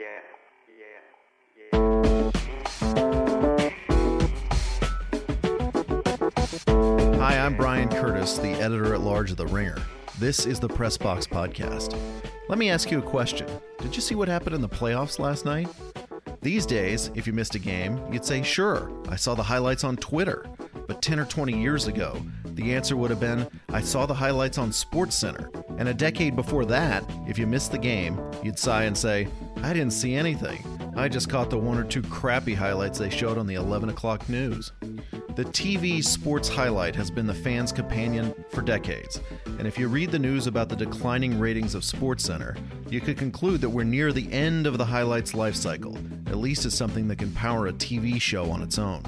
yeah, yeah. Hi, I'm Bryan Curtis, the editor at large of The Ringer. This is the Press Box Podcast. Let me ask you a question. Did you see what happened in the playoffs last night? These days, if you missed a game, you'd say, sure, I saw the highlights on Twitter. But 10 or 20 years ago, the answer would have been, I saw the highlights on SportsCenter. And a decade before that, if you missed the game, you'd sigh and say, I didn't see anything. I just caught the one or two crappy highlights they showed on the 11 o'clock news. The TV sports highlight has been the fans' companion for decades, and if you read the news about the declining ratings of SportsCenter, you could conclude that we're near the end of the highlights life cycle, at least as something that can power a TV show on its own.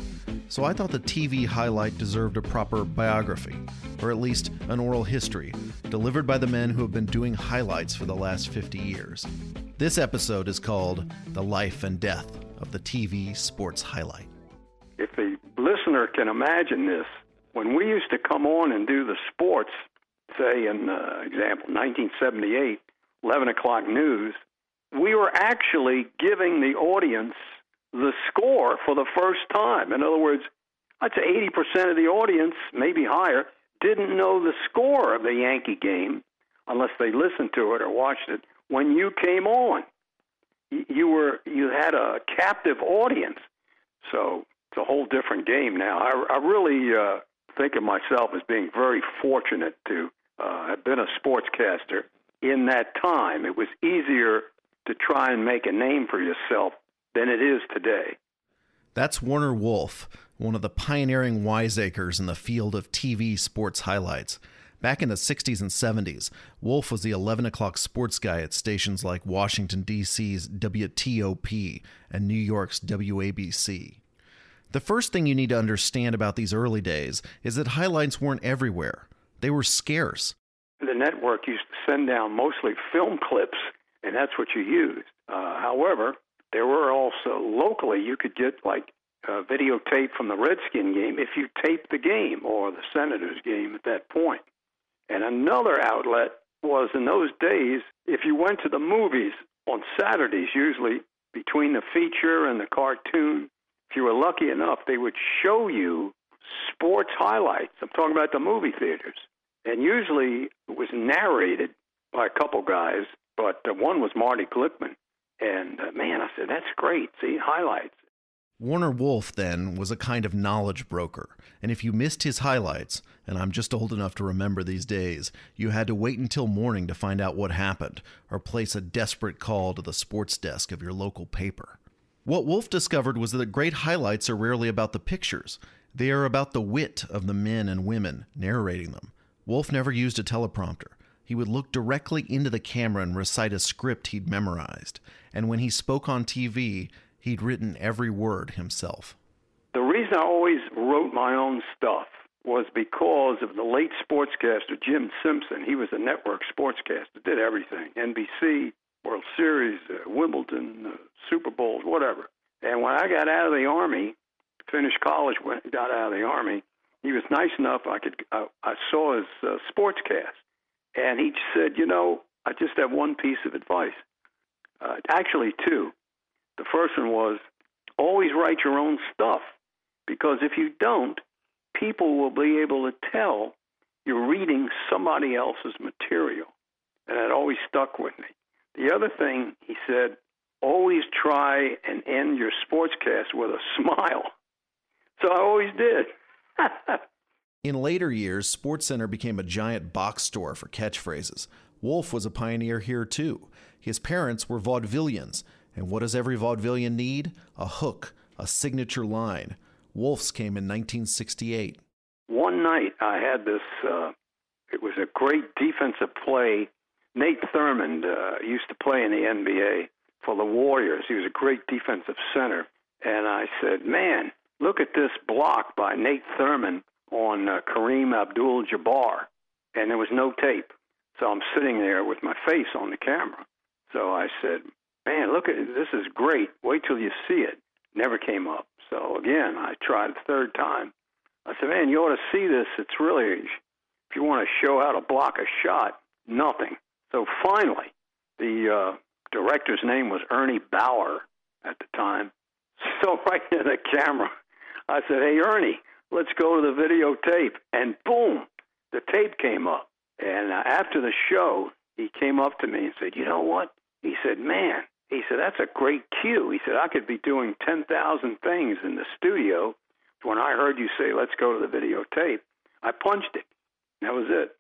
So I thought the TV highlight deserved a proper biography, or at least an oral history, delivered by the men who have been doing highlights for the last 50 years. This episode is called The Life and Death of the TV Sports Highlight. If the listener can imagine this, when we used to come on and do the sports, say in uh, example 1978, 11 o'clock news, we were actually giving the audience the score for the first time. In other words, I'd say 80% of the audience, maybe higher, didn't know the score of the Yankee game unless they listened to it or watched it when you came on. You were you had a captive audience. So it's a whole different game now. I, I really uh, think of myself as being very fortunate to uh, have been a sportscaster in that time. It was easier to try and make a name for yourself than it is today. That's Warner Wolf, one of the pioneering wiseacres in the field of TV sports highlights. Back in the 60s and 70s, Wolf was the 11 o'clock sports guy at stations like Washington, D.C.'s WTOP and New York's WABC. The first thing you need to understand about these early days is that highlights weren't everywhere, they were scarce. The network used to send down mostly film clips, and that's what you used. Uh, however, there were also locally, you could get like a videotape from the Redskin game if you taped the game or the Senators game at that point. And another outlet was in those days, if you went to the movies on Saturdays, usually between the feature and the cartoon, if you were lucky enough, they would show you sports highlights. I'm talking about the movie theaters. And usually it was narrated by a couple guys, but uh, one was Marty Glickman. And uh, man, I said, that's great. See, highlights. Warner Wolf, then, was a kind of knowledge broker, and if you missed his highlights, and I'm just old enough to remember these days, you had to wait until morning to find out what happened, or place a desperate call to the sports desk of your local paper. What Wolf discovered was that great highlights are rarely about the pictures, they are about the wit of the men and women narrating them. Wolf never used a teleprompter. He would look directly into the camera and recite a script he'd memorized, and when he spoke on TV, He'd written every word himself. The reason I always wrote my own stuff was because of the late sportscaster Jim Simpson. He was a network sportscaster, did everything NBC, World Series, uh, Wimbledon, uh, Super Bowls, whatever. And when I got out of the Army, finished college, when I got out of the Army, he was nice enough. I could I, I saw his uh, sportscast, and he said, "You know, I just have one piece of advice. Uh, actually, two. The first one was always write your own stuff because if you don't, people will be able to tell you're reading somebody else's material. And that always stuck with me. The other thing he said, always try and end your sportscast with a smile. So I always did. In later years, SportsCenter became a giant box store for catchphrases. Wolf was a pioneer here too. His parents were vaudevillians, and what does every vaudevillian need? A hook, a signature line. Wolf's came in 1968. One night I had this, uh, it was a great defensive play. Nate Thurmond uh, used to play in the NBA for the Warriors. He was a great defensive center. And I said, man, look at this block by Nate Thurmond on uh, Kareem Abdul Jabbar. And there was no tape. So I'm sitting there with my face on the camera. So I said, man, look at this is great. Wait till you see it. Never came up. So again, I tried a third time. I said, man, you ought to see this. It's really, if you want to show how to block a shot, nothing. So finally, the uh, director's name was Ernie Bauer at the time. So right in the camera, I said, "Hey Ernie, let's go to the videotape." And boom, the tape came up. And uh, after the show, he came up to me and said, "You know what?" He said, "Man." He said, "That's a great cue." He said, "I could be doing ten thousand things in the studio. When I heard you say, let's go to the videotape, I punched it. That was it."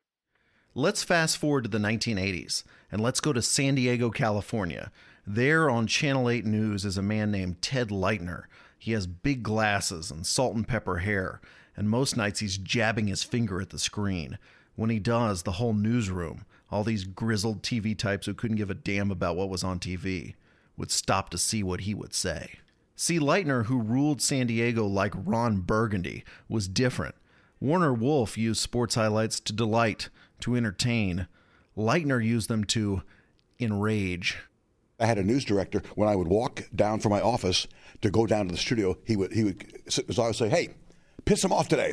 Let's fast forward to the 1980s and let's go to San Diego, California. There on Channel 8 News is a man named Ted Leitner. He has big glasses and salt and pepper hair, and most nights he's jabbing his finger at the screen. When he does, the whole newsroom, all these grizzled TV types who couldn't give a damn about what was on TV, would stop to see what he would say. See, Leitner, who ruled San Diego like Ron Burgundy, was different. Warner Wolf used sports highlights to delight, to entertain. Leitner used them to enrage. I had a news director. When I would walk down from my office to go down to the studio, he would he would beside me and say, "Hey, piss him off today."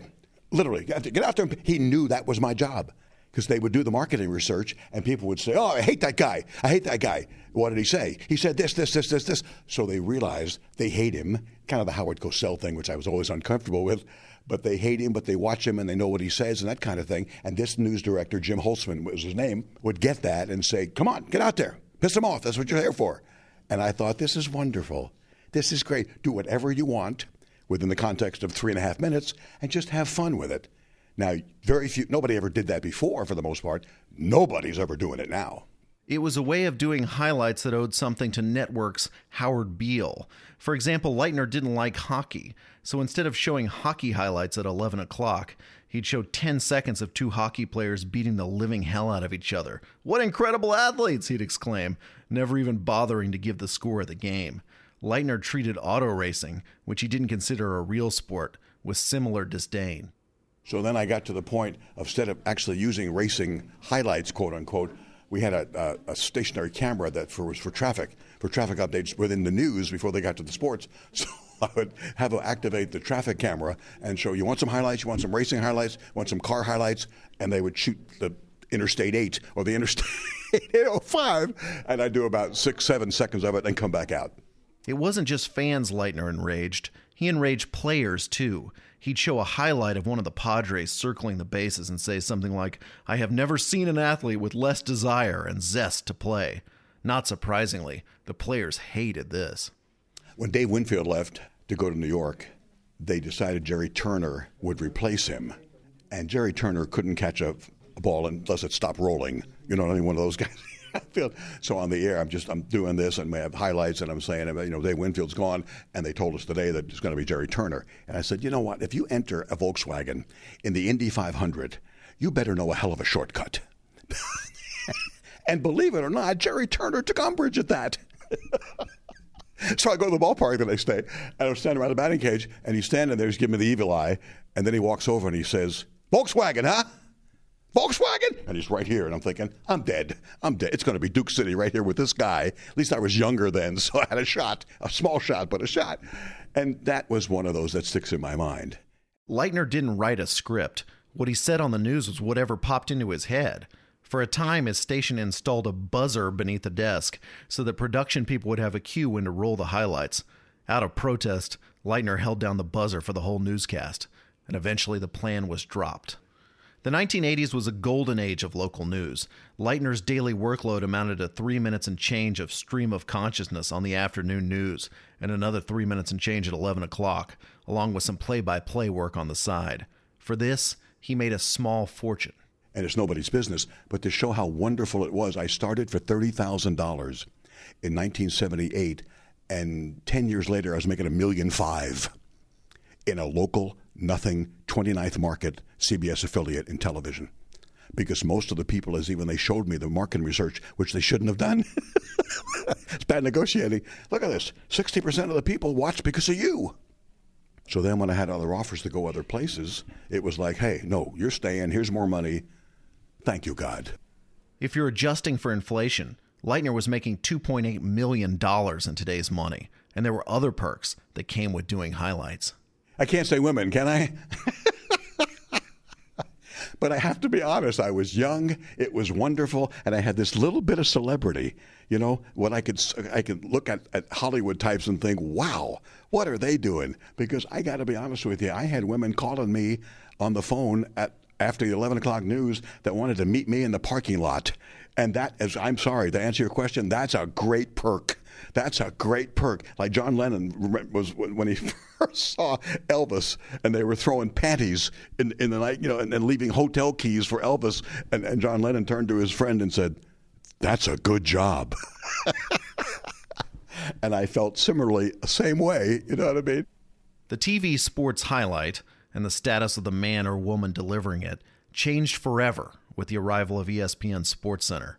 Literally, get out there. He knew that was my job because they would do the marketing research, and people would say, "Oh, I hate that guy. I hate that guy." What did he say? He said this, this, this, this, this. So they realized they hate him. Kind of the Howard Cosell thing, which I was always uncomfortable with. But they hate him, but they watch him and they know what he says and that kind of thing. And this news director, Jim Holtzman was his name, would get that and say, "Come on, get out there." Piss them off. That's what you're here for. And I thought, this is wonderful. This is great. Do whatever you want within the context of three and a half minutes and just have fun with it. Now, very few, nobody ever did that before for the most part. Nobody's ever doing it now. It was a way of doing highlights that owed something to networks Howard Beale. For example, Leitner didn't like hockey, so instead of showing hockey highlights at 11 o'clock, he'd show 10 seconds of two hockey players beating the living hell out of each other. What incredible athletes, he'd exclaim, never even bothering to give the score of the game. Leitner treated auto racing, which he didn't consider a real sport, with similar disdain. So then I got to the point of instead of actually using racing highlights, quote unquote, we had a, a, a, stationary camera that for, was for traffic, for traffic updates within the news before they got to the sports. So I would have activate the traffic camera and show you want some highlights, you want some racing highlights, want some car highlights, and they would shoot the Interstate 8 or the Interstate 805, and I'd do about six, seven seconds of it and come back out. It wasn't just fans Leitner enraged, he enraged players too he'd show a highlight of one of the Padres circling the bases and say something like, I have never seen an athlete with less desire and zest to play. Not surprisingly, the players hated this. When Dave Winfield left to go to New York, they decided Jerry Turner would replace him. And Jerry Turner couldn't catch a, a ball unless it stopped rolling. You know, any one of those guys. so on the air, I'm just I'm doing this, and we have highlights, and I'm saying, you know, Dave Winfield's gone, and they told us today that it's going to be Jerry Turner, and I said, you know what? If you enter a Volkswagen in the Indy 500, you better know a hell of a shortcut. and believe it or not, Jerry Turner took umbrage at that. so I go to the ballpark the next day, and I'm standing around the batting cage, and he's standing there, he's giving me the evil eye, and then he walks over and he says, Volkswagen, huh? Volkswagen? And he's right here. And I'm thinking, I'm dead. I'm dead. It's going to be Duke City right here with this guy. At least I was younger then, so I had a shot, a small shot, but a shot. And that was one of those that sticks in my mind. Leitner didn't write a script. What he said on the news was whatever popped into his head. For a time, his station installed a buzzer beneath the desk so that production people would have a cue when to roll the highlights. Out of protest, Leitner held down the buzzer for the whole newscast, and eventually the plan was dropped. The 1980s was a golden age of local news. Leitner's daily workload amounted to three minutes and change of stream of consciousness on the afternoon news, and another three minutes and change at 11 o'clock, along with some play by play work on the side. For this, he made a small fortune. And it's nobody's business, but to show how wonderful it was, I started for $30,000 in 1978, and 10 years later, I was making a million five in a local nothing 29th market CBS affiliate in television. Because most of the people, as even they showed me the marketing research, which they shouldn't have done, it's bad negotiating. Look at this 60% of the people watch because of you. So then when I had other offers to go other places, it was like, hey, no, you're staying. Here's more money. Thank you, God. If you're adjusting for inflation, Leitner was making $2.8 million in today's money, and there were other perks that came with doing highlights. I can't say women, can I? But I have to be honest, I was young, it was wonderful, and I had this little bit of celebrity. You know, when I could I could look at, at Hollywood types and think, wow, what are they doing? Because I got to be honest with you, I had women calling me on the phone at after the 11 o'clock news that wanted to meet me in the parking lot. And that is, I'm sorry, to answer your question, that's a great perk. That's a great perk. Like John Lennon was when he first saw Elvis, and they were throwing panties in, in the night, you know, and, and leaving hotel keys for Elvis. And, and John Lennon turned to his friend and said, "That's a good job." and I felt similarly same way. You know what I mean? The TV sports highlight and the status of the man or woman delivering it changed forever with the arrival of ESPN SportsCenter.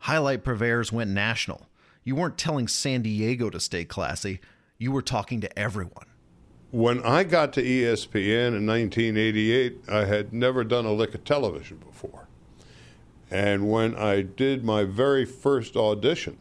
Highlight purveyors went national. You weren't telling San Diego to stay classy, you were talking to everyone. When I got to ESPN in 1988, I had never done a lick of television before. And when I did my very first audition,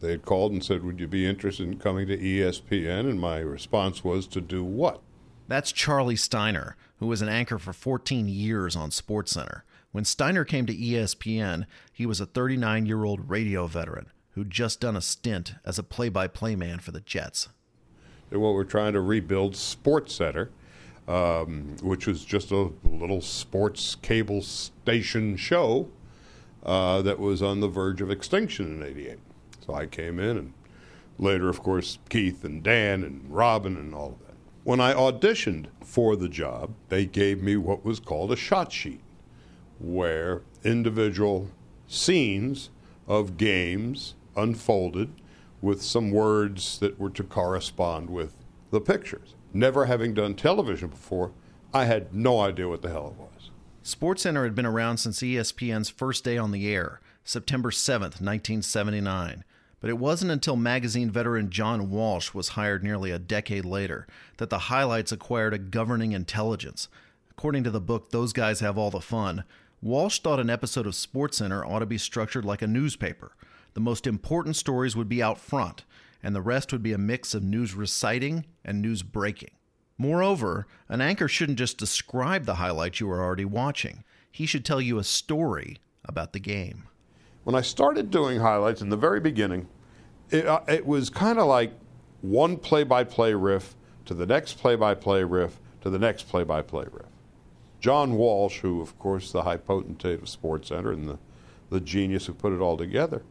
they had called and said, Would you be interested in coming to ESPN? And my response was, To do what? That's Charlie Steiner, who was an anchor for 14 years on SportsCenter. When Steiner came to ESPN, he was a 39 year old radio veteran who'd just done a stint as a play by play man for the Jets. And what we're trying to rebuild SportsCenter, um, which was just a little sports cable station show uh, that was on the verge of extinction in 88. So I came in, and later, of course, Keith and Dan and Robin and all of. When I auditioned for the job, they gave me what was called a shot sheet, where individual scenes of games unfolded with some words that were to correspond with the pictures. Never having done television before, I had no idea what the hell it was. SportsCenter had been around since ESPN's first day on the air, September 7th, 1979. But it wasn't until magazine veteran John Walsh was hired nearly a decade later that the highlights acquired a governing intelligence. According to the book Those Guys Have All the Fun, Walsh thought an episode of SportsCenter ought to be structured like a newspaper. The most important stories would be out front, and the rest would be a mix of news reciting and news breaking. Moreover, an anchor shouldn't just describe the highlights you are already watching. He should tell you a story about the game. When I started doing highlights in the very beginning, it, uh, it was kind of like one play by play riff to the next play by play riff to the next play by play riff. John Walsh, who, of course, the high potentate of Sports Center and the, the genius who put it all together,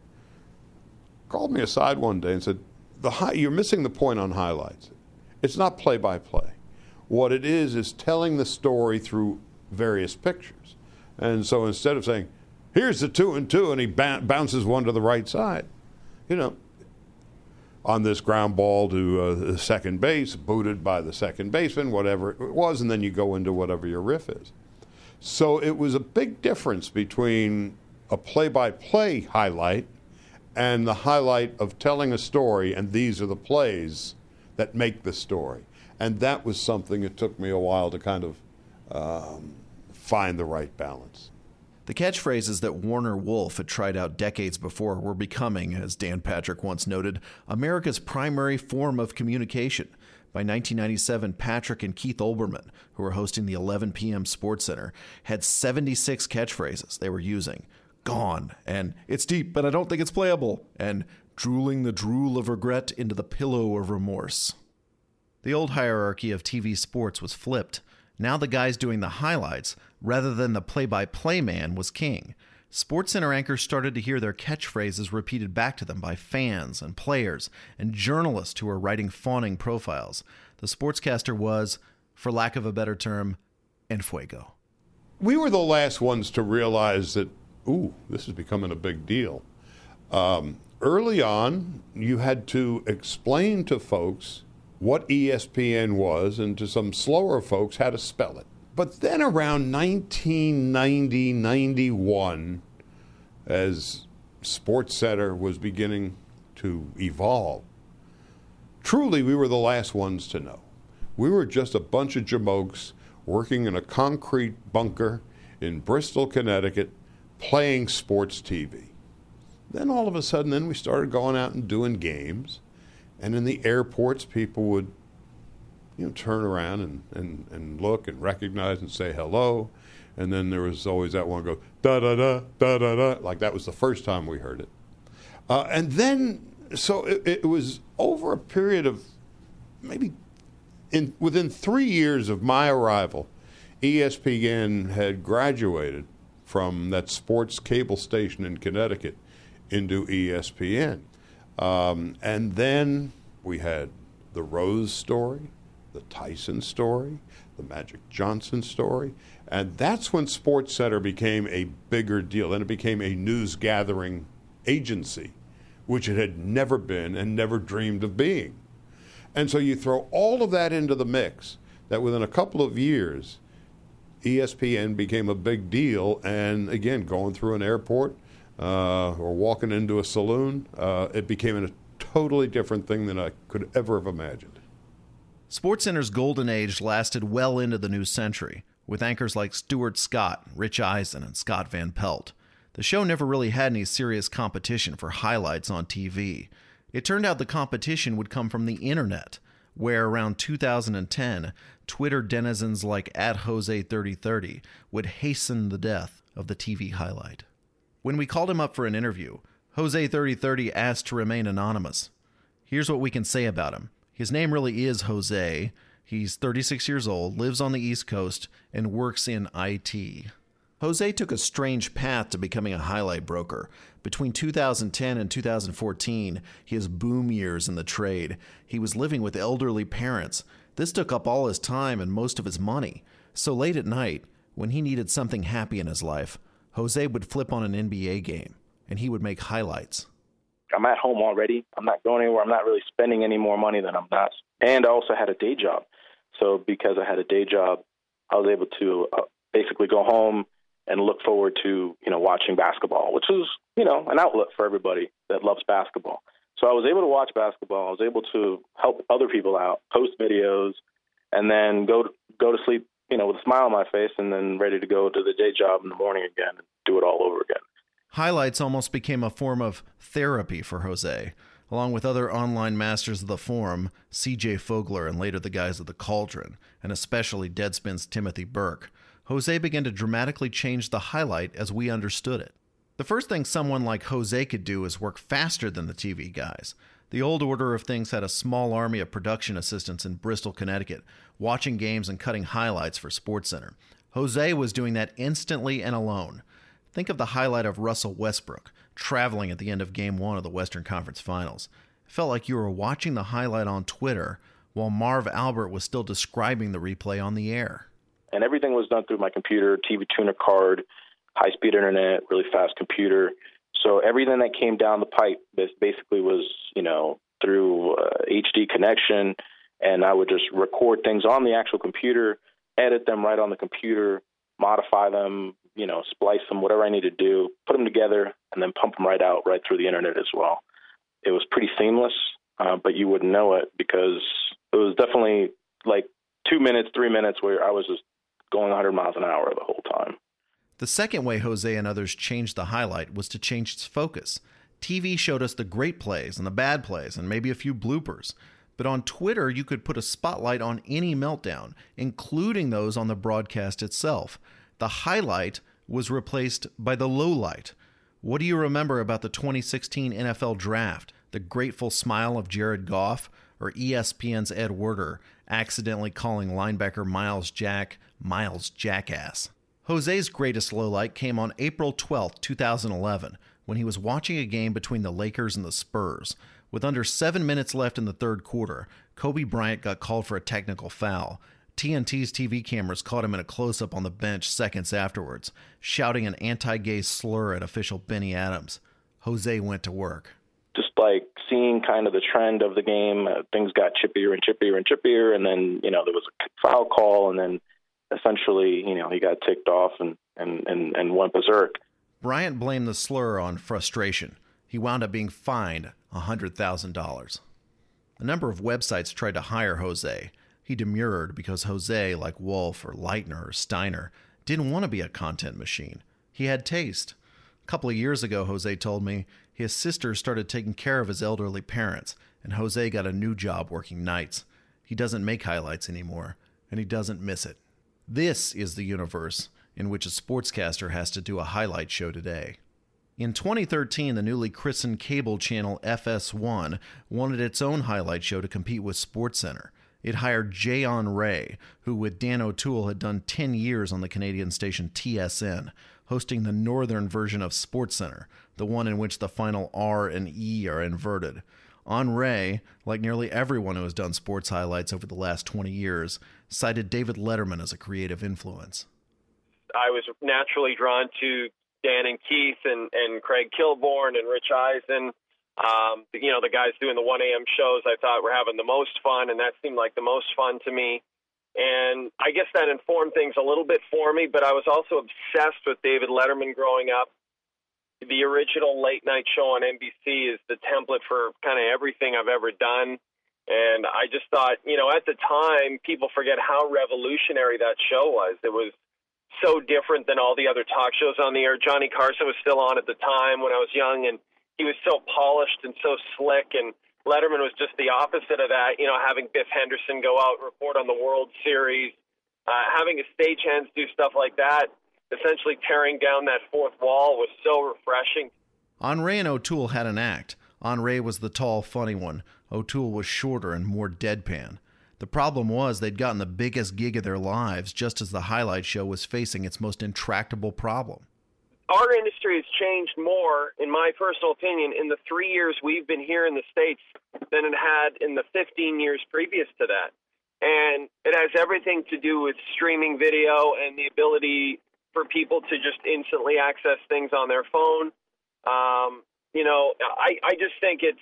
called me aside one day and said, the high, You're missing the point on highlights. It's not play by play. What it is, is telling the story through various pictures. And so instead of saying, Here's the two and two, and he bounces one to the right side, you know, on this ground ball to uh, second base, booted by the second baseman, whatever it was, and then you go into whatever your riff is. So it was a big difference between a play by play highlight and the highlight of telling a story, and these are the plays that make the story. And that was something it took me a while to kind of um, find the right balance. The catchphrases that Warner Wolf had tried out decades before were becoming, as Dan Patrick once noted, America's primary form of communication. By 1997, Patrick and Keith Olbermann, who were hosting the 11 p.m. Sports Center, had 76 catchphrases they were using. Gone, and it's deep, but I don't think it's playable, and drooling the drool of regret into the pillow of remorse. The old hierarchy of TV sports was flipped. Now the guys doing the highlights, rather than the play by play man, was king. SportsCenter anchors started to hear their catchphrases repeated back to them by fans and players and journalists who were writing fawning profiles. The sportscaster was, for lack of a better term, en fuego. We were the last ones to realize that, ooh, this is becoming a big deal. Um, early on, you had to explain to folks what ESPN was and to some slower folks how to spell it. But then around 1990, 91, as Sports Center was beginning to evolve, truly we were the last ones to know. We were just a bunch of jamokes working in a concrete bunker in Bristol, Connecticut, playing sports TV. Then all of a sudden, then we started going out and doing games. And in the airports, people would, you know, turn around and, and, and look and recognize and say hello. and then there was always that one go da da da da da da, like that was the first time we heard it. Uh, and then, so it, it was over a period of maybe in within three years of my arrival, ESPN had graduated from that sports cable station in Connecticut into ESPN. Um, and then we had the Rose story, the Tyson story, the Magic Johnson story. And that's when Sports Center became a bigger deal. Then it became a news gathering agency, which it had never been and never dreamed of being. And so you throw all of that into the mix, that within a couple of years, ESPN became a big deal. And again, going through an airport or walking into a saloon, uh, it became a totally different thing than I could ever have imagined. SportsCenter's golden age lasted well into the new century, with anchors like Stuart Scott, Rich Eisen, and Scott Van Pelt. The show never really had any serious competition for highlights on TV. It turned out the competition would come from the internet, where around 2010, Twitter denizens like at Jose3030 would hasten the death of the TV highlight. When we called him up for an interview, Jose3030 asked to remain anonymous. Here's what we can say about him. His name really is Jose. He's 36 years old, lives on the East Coast, and works in IT. Jose took a strange path to becoming a highlight broker. Between 2010 and 2014, his boom years in the trade, he was living with elderly parents. This took up all his time and most of his money. So late at night, when he needed something happy in his life, Jose would flip on an NBA game and he would make highlights. I'm at home already. I'm not going anywhere. I'm not really spending any more money than I'm not. And I also had a day job. So because I had a day job, I was able to uh, basically go home and look forward to, you know, watching basketball, which is, you know, an outlet for everybody that loves basketball. So I was able to watch basketball. I was able to help other people out, post videos, and then go to, go to sleep, you know, with a smile on my face, and then ready to go to the day job in the morning again and do it all over again. Highlights almost became a form of therapy for Jose. Along with other online masters of the forum, CJ Fogler and later the guys of the Cauldron, and especially Deadspin's Timothy Burke, Jose began to dramatically change the highlight as we understood it. The first thing someone like Jose could do is work faster than the TV guys. The old order of things had a small army of production assistants in Bristol, Connecticut, watching games and cutting highlights for SportsCenter. Jose was doing that instantly and alone. Think of the highlight of Russell Westbrook traveling at the end of Game 1 of the Western Conference Finals. It felt like you were watching the highlight on Twitter while Marv Albert was still describing the replay on the air. And everything was done through my computer, TV tuner card, high speed internet, really fast computer. So everything that came down the pipe basically was, you know, through uh, HD connection, and I would just record things on the actual computer, edit them right on the computer, modify them, you know, splice them, whatever I need to do, put them together, and then pump them right out right through the internet as well. It was pretty seamless, uh, but you wouldn't know it because it was definitely like two minutes, three minutes where I was just going 100 miles an hour the whole time. The second way Jose and others changed the highlight was to change its focus. TV showed us the great plays and the bad plays and maybe a few bloopers. But on Twitter, you could put a spotlight on any meltdown, including those on the broadcast itself. The highlight was replaced by the low light. What do you remember about the 2016 NFL draft? The grateful smile of Jared Goff, or ESPN's Ed Werder accidentally calling linebacker Myles Jack Miles Jackass? Jose's greatest lowlight came on April 12, 2011, when he was watching a game between the Lakers and the Spurs. With under seven minutes left in the third quarter, Kobe Bryant got called for a technical foul. TNT's TV cameras caught him in a close up on the bench seconds afterwards, shouting an anti gay slur at official Benny Adams. Jose went to work. Just like seeing kind of the trend of the game, uh, things got chippier and chippier and chippier, and then you know there was a foul call, and then essentially you know he got ticked off and and and, and went berserk. Bryant blamed the slur on frustration. He wound up being fined $100,000. A number of websites tried to hire Jose. He demurred because Jose, like Wolf or Leitner or Steiner, didn't want to be a content machine. He had taste. A couple of years ago, Jose told me his sister started taking care of his elderly parents, and Jose got a new job working nights. He doesn't make highlights anymore, and he doesn't miss it. This is the universe in which a sportscaster has to do a highlight show today. In 2013, the newly christened cable channel FS1 wanted its own highlight show to compete with SportsCenter. It hired Jay Onrait, who with Dan O'Toole had done 10 years on the Canadian station TSN, hosting the northern version of SportsCenter, the one in which the final R and E are inverted. On Ray, like nearly everyone who has done sports highlights over the last 20 years, cited David Letterman as a creative influence. I was naturally drawn to Dan and Keith and, and Craig Kilborn and Rich Eisen. Um, you know, the guys doing the 1 a.m. shows I thought were having the most fun, and that seemed like the most fun to me. And I guess that informed things a little bit for me, but I was also obsessed with David Letterman growing up. The original late night show on NBC is the template for kind of everything I've ever done. And I just thought, you know, at the time, people forget how revolutionary that show was. It was so different than all the other talk shows on the air. Johnny Carson was still on at the time when I was young, and he was so polished and so slick. And Letterman was just the opposite of that. You know, having Biff Henderson go out and report on the World Series, uh, having his stagehands do stuff like that, essentially tearing down that fourth wall was so refreshing. Onrait and O'Toole had an act. Onrait was the tall, funny one. O'Toole was shorter and more deadpan. The problem was they'd gotten the biggest gig of their lives just as the highlight show was facing its most intractable problem. Our industry has changed more, in my personal opinion, in the three years we've been here in the States than it had in the 15 years previous to that. And it has everything to do with streaming video and the ability for people to just instantly access things on their phone. Um, you know, I, I just think it's,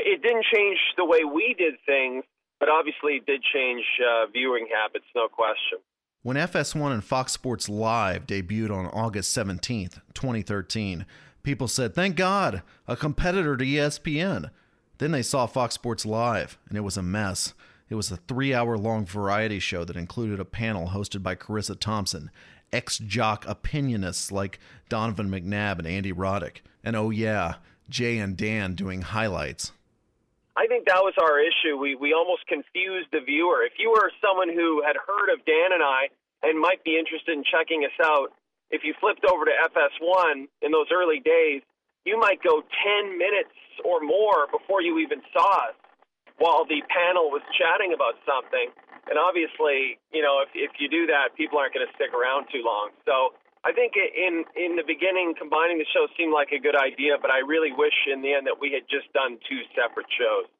it didn't change the way we did things, but obviously it did change uh, viewing habits, no question. When FS1 and Fox Sports Live debuted on August 17th, 2013, people said, Thank God, a competitor to ESPN. Then they saw Fox Sports Live, and it was a mess. It was a three hour long variety show that included a panel hosted by Charissa Thompson, ex jock opinionists like Donovan McNabb and Andy Roddick, and oh, yeah, Jay and Dan doing highlights. I think that was our issue. We we almost confused the viewer. If you were someone who had heard of Dan and I and might be interested in checking us out, if you flipped over to FS1 in those early days, you might go 10 minutes or more before you even saw us while the panel was chatting about something. And obviously, you know, if if you do that, people aren't going to stick around too long. So I think in in the beginning, combining the shows seemed like a good idea, but I really wish in the end that we had just done two separate shows.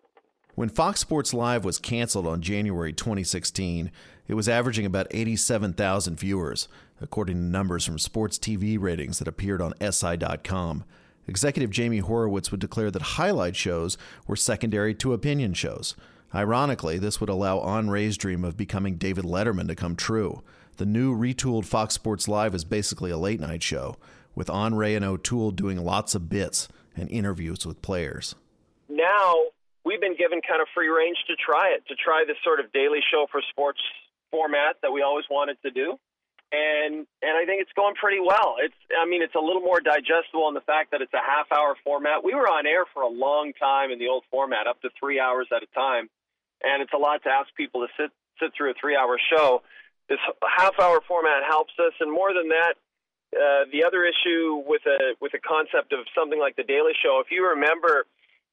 When Fox Sports Live was canceled on January 2016, it was averaging about 87,000 viewers, according to numbers from sports TV ratings that appeared on SI.com. Executive Jamie Horowitz would declare that highlight shows were secondary to opinion shows. Ironically, this would allow Onrait's dream of becoming David Letterman to come true. The new retooled Fox Sports Live is basically a late night show, with On and O'Toole doing lots of bits and interviews with players. Now we've been given kind of free range to try it, to try this sort of daily show for sports format that we always wanted to do. And and I think it's going pretty well. It's I mean it's a little more digestible in the fact that it's a half hour format. We were on air for a long time in the old format, up to three hours at a time, and it's a lot to ask people to sit sit through a three hour show this half hour format helps us, and more than that, uh, the other issue with a with a concept of something like the Daily Show, if you remember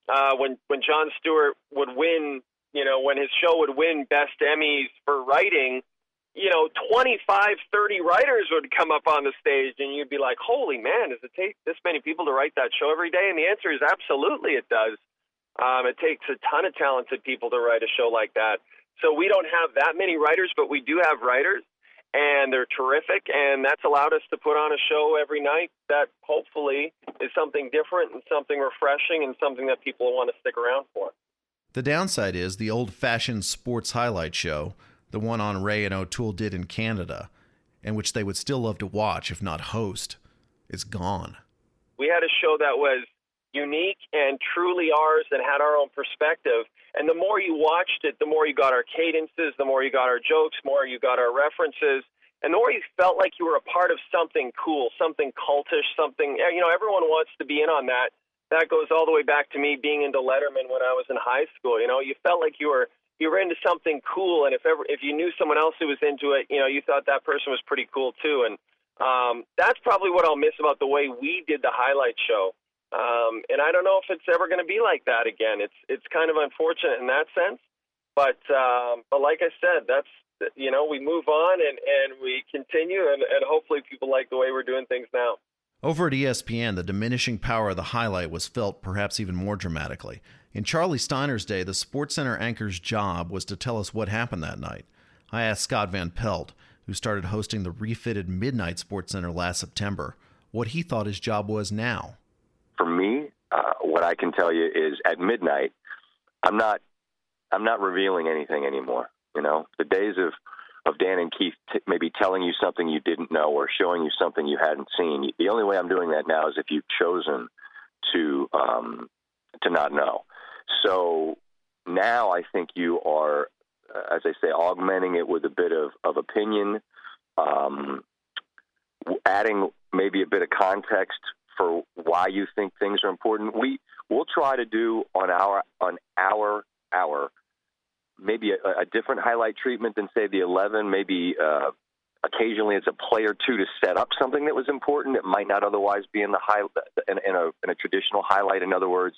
uh, when when Jon Stewart would win, you know, when his show would win Best Emmys for writing, you know, 25, 30 writers would come up on the stage, and you'd be like, "Holy man, does it take this many people to write that show every day?" And the answer is absolutely, it does. Um, it takes a ton of talented people to write a show like that. So we don't have that many writers, but we do have writers, and they're terrific. And that's allowed us to put on a show every night that hopefully is something different and something refreshing and something that people will want to stick around for. The downside is the old fashioned sports highlight show, the one Onrait and O'Toole did in Canada, and which they would still love to watch, if not host, is gone. We had a show that was unique and truly ours and had our own perspective. And the more you watched it, the more you got our cadences, the more you got our jokes, more you got our references, and the more you felt like you were a part of something cool, something cultish, something, you know, everyone wants to be in on that. That goes all the way back to me being into Letterman when I was in high school. You know, you felt like you were you were into something cool, and if ever if you knew someone else who was into it, you know, you thought that person was pretty cool too. And Um, that's probably what I'll miss about the way we did the highlight show. Um, and I don't know if it's ever going to be like that again. It's it's kind of unfortunate in that sense. But um, but like I said, that's you know we move on and, and we continue and, and hopefully people like the way we're doing things now. Over at ESPN, the diminishing power of the highlight was felt perhaps even more dramatically. In Charlie Steiner's day, the SportsCenter anchor's job was to tell us what happened that night. I asked Scott Van Pelt, who started hosting the refitted Midnight SportsCenter last September, what he thought his job was now. For me, uh, what I can tell you is at midnight, I'm not, I'm not revealing anything anymore. You know, the days of of Dan and Keith t- maybe telling you something you didn't know or showing you something you hadn't seen. The only way I'm doing that now is if you've chosen to um, to not know. So now I think you are, uh, as I say, augmenting it with a bit of, of opinion, um, adding maybe a bit of context for why you think things are important. We we'll try to do on our on our hour maybe a, a different highlight treatment than say the 11 maybe uh, occasionally it's a play or two to set up something that was important. That might not otherwise be in the high in, in, a, in a traditional highlight. In other words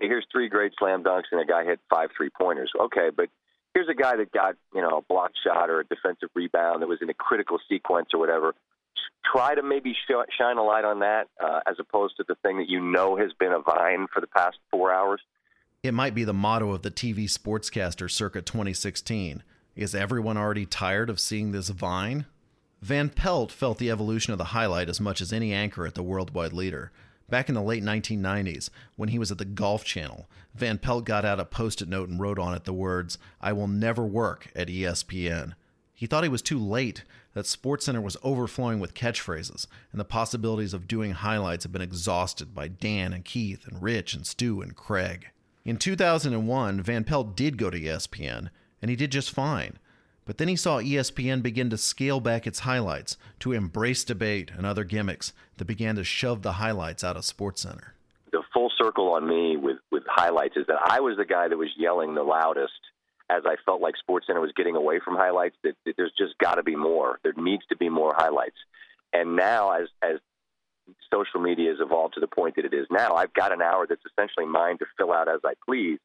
hey here's three great slam dunks and a guy hit five three pointers okay but here's a guy that got you know a block shot or a defensive rebound that was in a critical sequence or whatever try to maybe shine a light on that uh, as opposed to the thing that you know has been a vine for the past four hours it might be the motto of the TV sportscaster circa 2016. Is everyone already tired of seeing this vine? Van Pelt felt the evolution of the highlight as much as any anchor at the worldwide leader. Back in the late 1990s, when he was at the Golf Channel, Van Pelt got out a post it note and wrote on it the words, I will never work at ESPN. He thought he was too late, that SportsCenter was overflowing with catchphrases, and the possibilities of doing highlights had been exhausted by Dan and Keith and Rich and Stu and Craig. In 2001, Van Pelt did go to ESPN, and he did just fine. But then he saw ESPN begin to scale back its highlights, to embrace debate and other gimmicks that began to shove the highlights out of SportsCenter. The full circle on me with, with highlights is that I was the guy that was yelling the loudest as I felt like SportsCenter was getting away from highlights. That, that there's just got to be more. There needs to be more highlights. And now, as as social media has evolved to the point that it is now, I've got an hour that's essentially mine to fill out as I please,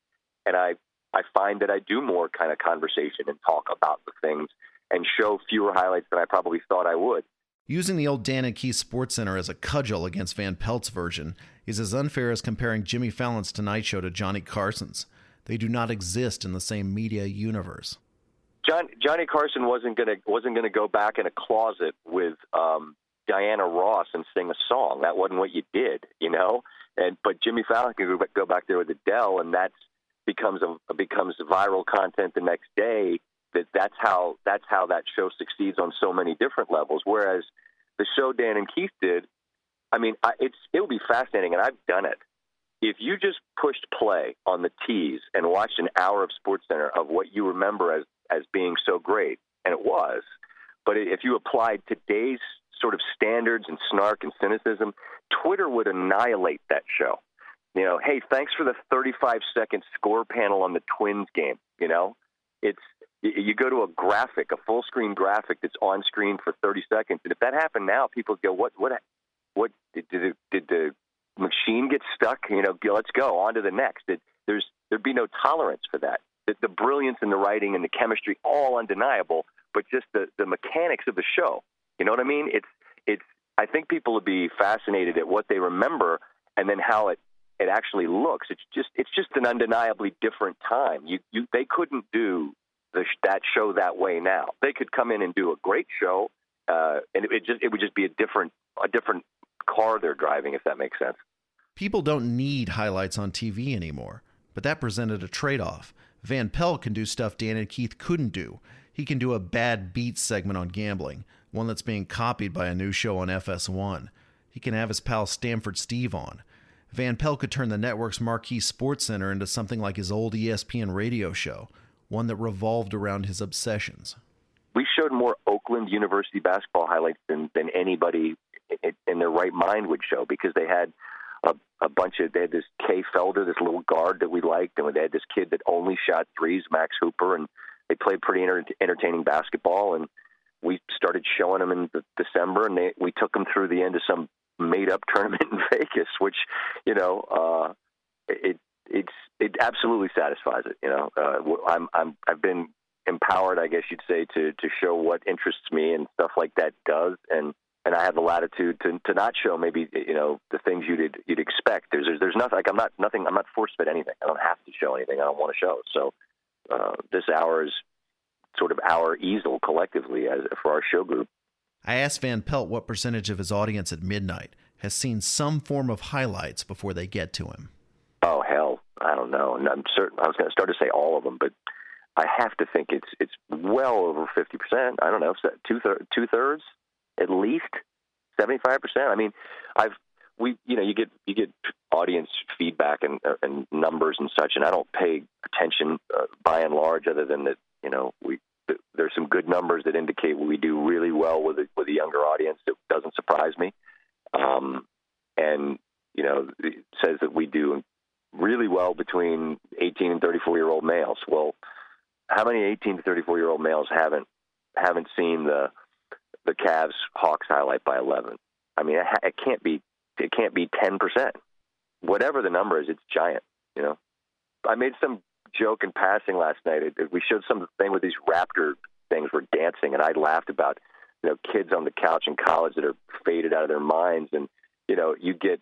and I I find that I do more kind of conversation and talk about the things and show fewer highlights than I probably thought I would. Using the old Dan and Keith SportsCenter as a cudgel against Van Pelt's version is as unfair as comparing Jimmy Fallon's Tonight Show to Johnny Carson's. They do not exist in the same media universe. John, Johnny Carson wasn't gonna wasn't gonna go back in a closet with um, Diana Ross and sing a song. That wasn't what you did, you know. And but Jimmy Fallon can go back there with Adele, and that's becomes a becomes viral content the next day. That that's how that's how that show succeeds on so many different levels. Whereas the show Dan and Keith did, I mean, I, it's it would be fascinating, and I've done it. If you just pushed play on the tees and watched an hour of SportsCenter of what you remember as as being so great, and it was, but if you applied today's sort of standards and snark and cynicism, Twitter would annihilate that show. You know, hey, thanks for the 35 second score panel on the Twins game. You know, it's you go to a graphic, a full screen graphic that's on screen for 30 seconds, and if that happened now, people go, what, what, what did, did, did the machine gets stuck? You know, let's go on to the next. It, there's there'd be no tolerance for that. The, the brilliance in the writing and the chemistry, all undeniable, but just the the mechanics of the show you know what I mean? It's it's. I think people would be fascinated at what they remember and then how it it actually looks. It's just it's just an undeniably different time. You you they couldn't do the, that show that way now. They could come in and do a great show, uh, and it, it just it would just be a different a different car they're driving, if that makes sense. People don't need highlights on TV anymore, but that presented a trade off. Van Pelt can do stuff Dan and Keith couldn't do. He can do a bad beat segment on gambling, one that's being copied by a new show on FS1. He can have his pal Stanford Steve on. Van Pelt could turn the network's marquee sports center into something like his old ESPN radio show, one that revolved around his obsessions. We showed more Oakland University basketball highlights than, than anybody in their right mind would show because they had a, a bunch of they had this Kay Felder, this little guard that we liked, and they had this kid that only shot threes, Max Hooper, and they played pretty enter- entertaining basketball and we started showing them in the, December, and they, we took them through the end of some made-up tournament in Vegas, which you know uh, it it's it absolutely satisfies it. You know, uh, I'm I'm I've been empowered, I guess you'd say, to to show what interests me and stuff like that does, and and I have the latitude to to not show maybe you know the things you'd you'd expect. There's there's, there's nothing like I'm not nothing I'm not force fed anything. I don't have to show anything I don't want to show. So uh, this hour is sort of our easel collectively as for our show group. I asked Van Pelt what percentage of his audience at midnight has seen some form of highlights before they get to him. Oh hell, I don't know. And I'm certain I was going to start to say all of them, but I have to think it's it's well over fifty percent. I don't know, two thir- two thirds at least, seventy five percent. I mean, I've we you know you get you get audience feedback and uh, and numbers and such, and I don't pay attention uh, by and large, other than that you know we there's some good numbers that indicate we do really well with a, with a younger audience. It doesn't surprise me, um, and you know it says that we do really well between 18 and 34 year old males. Well, how many 18 to 34 year old males haven't haven't seen the the Cavs Hawks highlight by 11? I mean, it, can't be it can't be 10 percent. Whatever the number is, it's giant. You know, I made some joke in passing last night. It, we showed some thing with these raptor things were dancing, and I laughed about you know kids on the couch in college that are faded out of their minds, and you know you get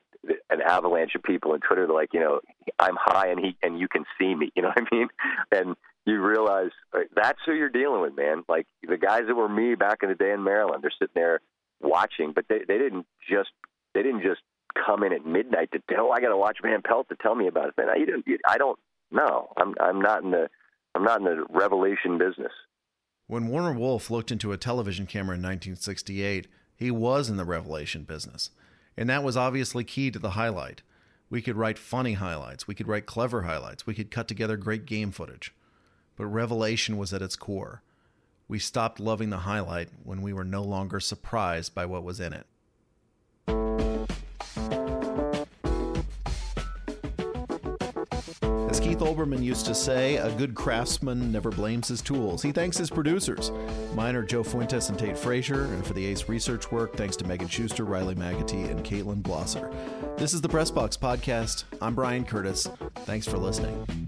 an avalanche of people on Twitter like you know I'm high and he and you can see me, you know what I mean? And you realize that's who you're dealing with, man. Like the guys that were me back in the day in Maryland, they're sitting there watching, but they they didn't just they didn't just come in at midnight to tell. Oh, I got to watch Van Pelt to tell me about it. Man, I, you didn't, I don't no, I'm I'm not in the I'm not in the revelation business. When Warner Wolf looked into a television camera in 1968, he was in the revelation business. And that was obviously key to the highlight. We could write funny highlights, we could write clever highlights, we could cut together great game footage. But revelation was at its core. We stopped loving the highlight when we were no longer surprised by what was in it. As Keith Olbermann used to say, a good craftsman never blames his tools. He thanks his producers. Mine are Joe Fuentes and Tate Frazier, and for the ACE research work, thanks to Megan Schuster, Riley McAtee, and Caitlin Blosser. This is the Pressbox Podcast. I'm Bryan Curtis. Thanks for listening.